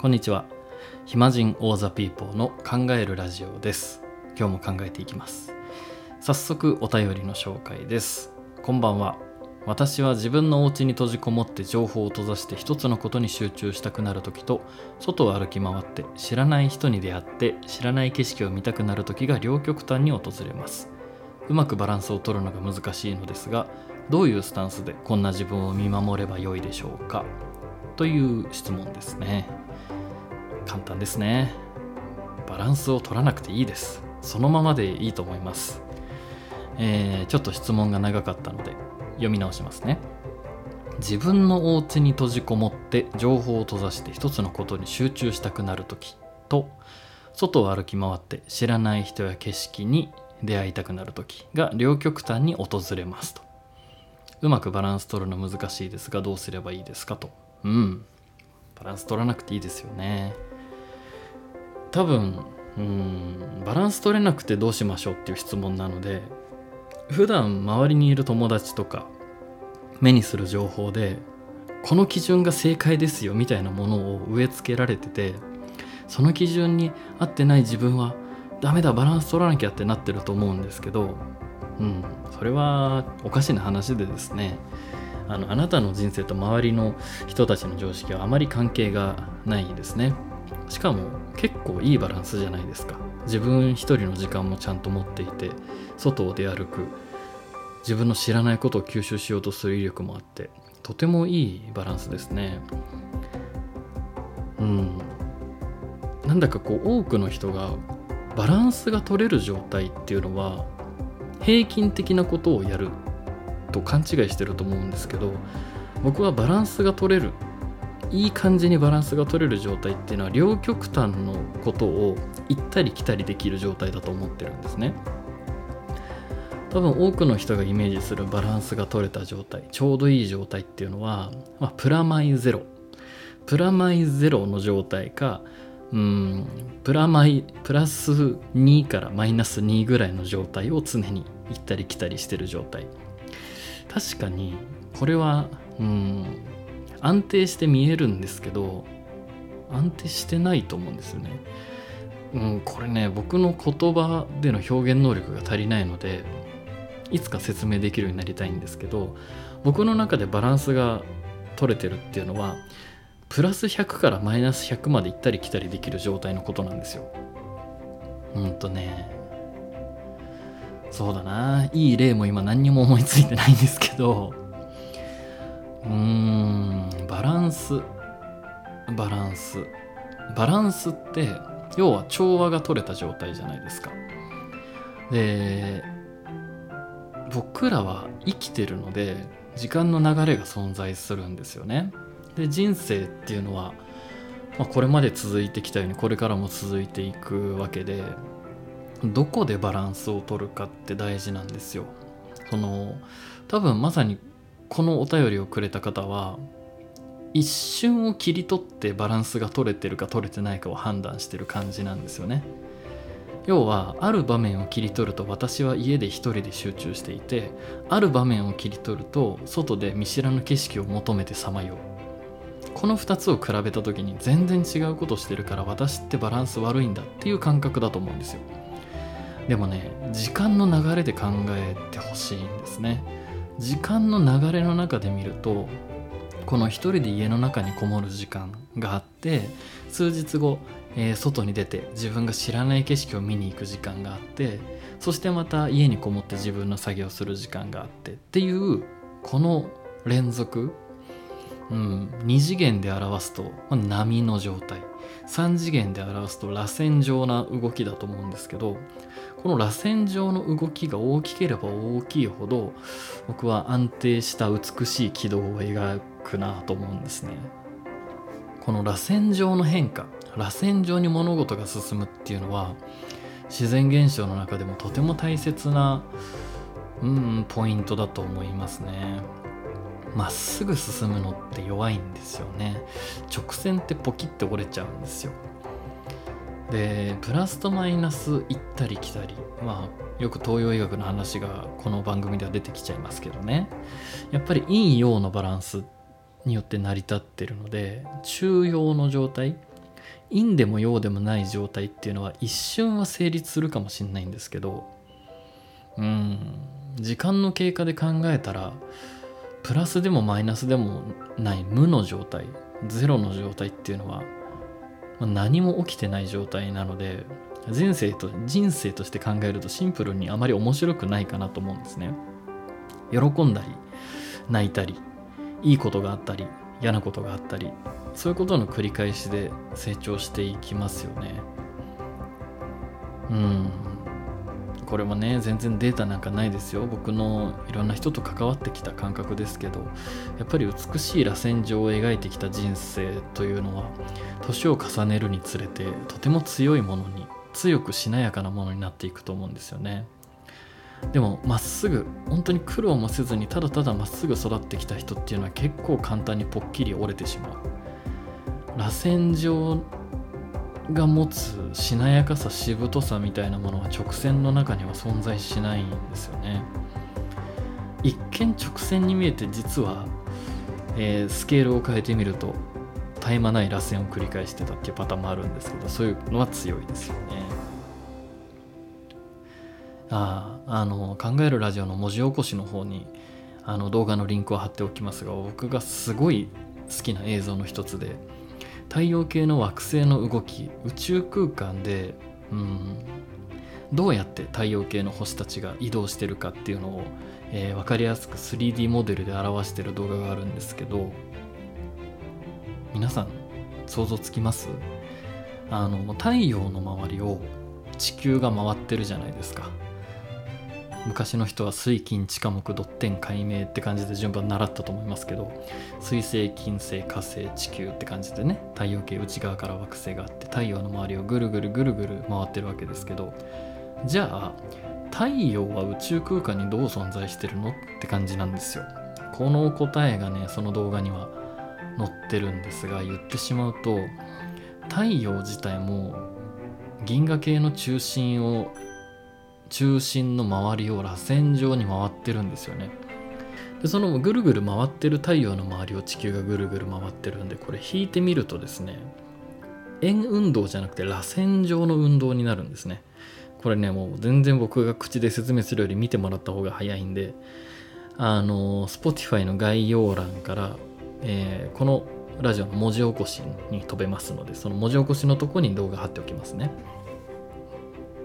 こんにちは。暇人オーザピーポーの考えるラジオです。今日も考えていきます。早速お便りの紹介です。こんばんは。私は自分のお家に閉じこもって情報を閉ざして一つのことに集中したくなる時と外を歩き回って知らない人に出会って知らない景色を見たくなる時が両極端に訪れます。うまくバランスを取るのが難しいのですがどういうスタンスでこんな自分を見守ればよいでしょうか。という質問ですね。簡単ですね。バランスを取らなくていいです。そのままでいいと思います。えー、ちょっと質問が長かったので読み直しますね。自分のお家に閉じこもって情報を閉ざして一つのことに集中したくなる時と外を歩き回って知らない人や景色に出会いたくなる時が両極端に訪れますと。うまくバランス取るの難しいですがどうすればいいですかと。うん。バランス取らなくていいですよね。多分うんバランス取れなくてどうしましょうっていう質問なので普段周りにいる友達とか目にする情報でこの基準が正解ですよみたいなものを植え付けられててその基準に合ってない自分はダメだバランス取らなきゃってなってると思うんですけどうんそれはおかしな話でですね。あのあなたの人生と周りの人たちの常識はあまり関係がないですね。しかも結構いいバランスじゃないですか。自分一人の時間もちゃんと持っていて外を出歩く。自分の知らないことを吸収しようとする威力もあって。とてもいいバランスですね。うん。なんだかこう多くの人がバランスが取れる状態っていうのは平均的なことをやる。と勘違いしてると思うんですけど僕はバランスが取れる。いい感じにバランスが取れる状態っていうのは両極端のことを行ったり来たりできる状態だと思ってるんですね。多分多くの人がイメージするバランスが取れた状態ちょうどいい状態っていうのは、まあ、プラマイゼロ。プラマイゼロの状態かうんプラマイプラス2からマイナス2ぐらいの状態を常に行ったり来たりしてる状態。確かにこれはうん安定して見えるんですけど安定してないと思うんですよね。うん、これね僕の言葉での表現能力が足りないのでいつか説明できるようになりたいんですけど僕の中でバランスが取れてるっていうのはプラス100からマイナス100まで行ったり来たりできる状態のことなんですよ。うんとねそうだな。いい例も今何にも思いついてないんですけど。うーんバランス。バランス。バランスって要は調和が取れた状態じゃないですか。で僕らは生きてるので時間の流れが存在するんですよね。で人生っていうのは、まあ、これまで続いてきたようにこれからも続いていくわけでどこでバランスを取るかって大事なんですよ。その多分まさにこのお便りをくれた方は一瞬を切り取ってバランスが取れてるか取れてないかを判断してる感じなんですよね。要はある場面を切り取ると私は家で一人で集中していてある場面を切り取ると外で見知らぬ景色を求めてさまよう。この2つを比べた時に全然違うことしてるから私ってバランス悪いんだっていう感覚だと思うんですよ。でもね時間の流れで考えてほしいんですね。時間の流れの中で見るとこの一人で家の中にこもる時間があって数日後、えー、外に出て自分が知らない景色を見に行く時間があってそしてまた家にこもって自分の作業する時間があってっていうこの連続、うん、2次元で表すと、まあ、波の状態。3次元で表すと螺旋状な動きだと思うんですけどこの螺旋状の動きが大きければ大きいほど僕は安定した美しい軌道を描くなと思うんですね。この螺旋状の変化螺旋状に物事が進むっていうのは自然現象の中でもとても大切なうんポイントだと思いますね。まっすぐ進むのって弱いんですよね。直線ってポキって折れちゃうんですよ。でプラスとマイナス行ったり来たりまあよく東洋医学の話がこの番組では出てきちゃいますけどね。やっぱり陰陽のバランスによって成り立ってるので中庸の状態陰でも陽でもない状態っていうのは一瞬は成立するかもしれないんですけどうん時間の経過で考えたらプラスでもマイナスでもない無の状態ゼロの状態っていうのは、何も起きてない状態なので人生と人生として考えるとシンプルにあまり面白くないかなと思うんですね。喜んだり泣いたりいいことがあったり嫌なことがあったりそういうことの繰り返しで成長していきますよね。うん。これもね全然データなんかないですよ。僕のいろんな人と関わってきた感覚ですけどやっぱり美しい螺旋状を描いてきた人生というのは年を重ねるにつれてとても強いものに強くしなやかなものになっていくと思うんですよね。でもまっすぐ本当に苦労もせずにただただまっすぐ育ってきた人っていうのは結構簡単にぽっきり折れてしまう。螺旋状が持つしなやかさしぶとさみたいなものは直線の中には存在しないんですよね。一見直線に見えて実は、えー、スケールを変えてみると絶え間ない螺旋を繰り返してたっていうパターンもあるんですけどそういうのは強いですよね。あああの考えるラジオの文字起こしの方にあの動画のリンクを貼っておきますが僕がすごい好きな映像の一つで太陽系の惑星の動き宇宙空間で、うん、どうやって太陽系の星たちが移動してるかっていうのを、えー、分かりやすく 3D モデルで表してる動画があるんですけど皆さん想像つきます？あの太陽の周りを地球が回ってるじゃないですか。昔の人は水金地下木ドッテン解明って感じで順番習ったと思いますけど水星金星火星地球って感じでね太陽系内側から惑星があって太陽の周りをぐるぐるぐるぐる回ってるわけですけどじゃあ太陽は宇宙空間にどう存在してるのって感じなんですよ。この答えがねその動画には載ってるんですが言ってしまうと太陽自体も銀河系の中心を中心の周りを螺旋状に回ってるんですよね。でそのぐるぐる回ってる太陽の周りを地球がぐるぐる回ってるんでこれ引いてみるとですね円運動じゃなくて螺旋状の運動になるんですね。これねもう全然僕が口で説明するより見てもらった方が早いんであの Spotify の概要欄から、えー、このラジオの文字起こしに飛べますのでその文字起こしのとこに動画貼っておきますね。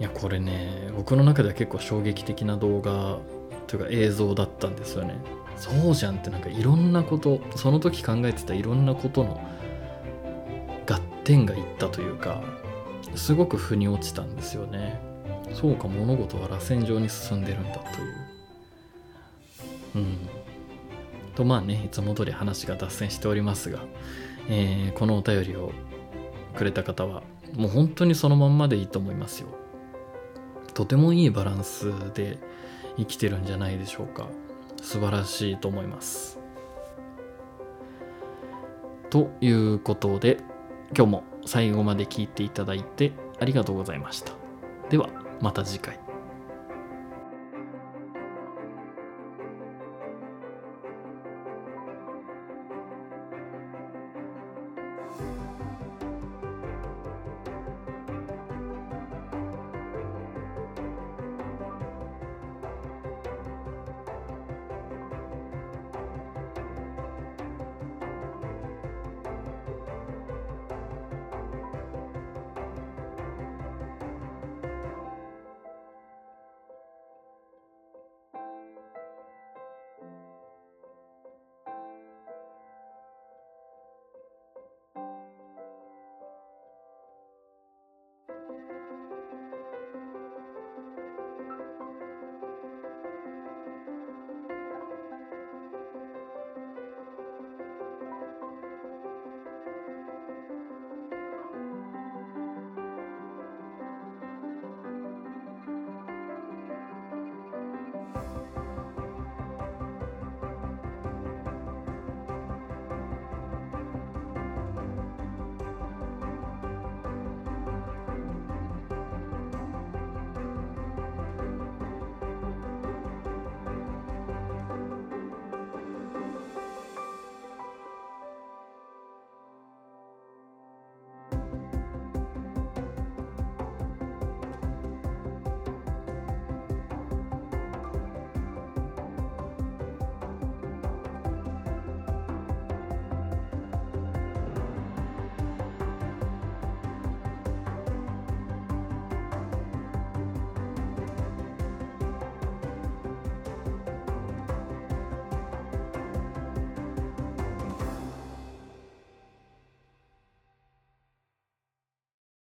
いやこれね僕の中では結構衝撃的な動画というか映像だったんですよね。そうじゃんってなんかいろんなことその時考えてたいろんなことの合点がいったというかすごく腑に落ちたんですよね。そうか物事は螺旋状に進んでるんだという。うん。とまあねいつも通り話が脱線しておりますが、えー、このお便りをくれた方はもう本当にそのまんまでいいと思いますよ。とてもいいバランスで生きてるんじゃないでしょうか。素晴らしいと思います。ということで今日も最後まで聞いていただいてありがとうございました。ではまた次回。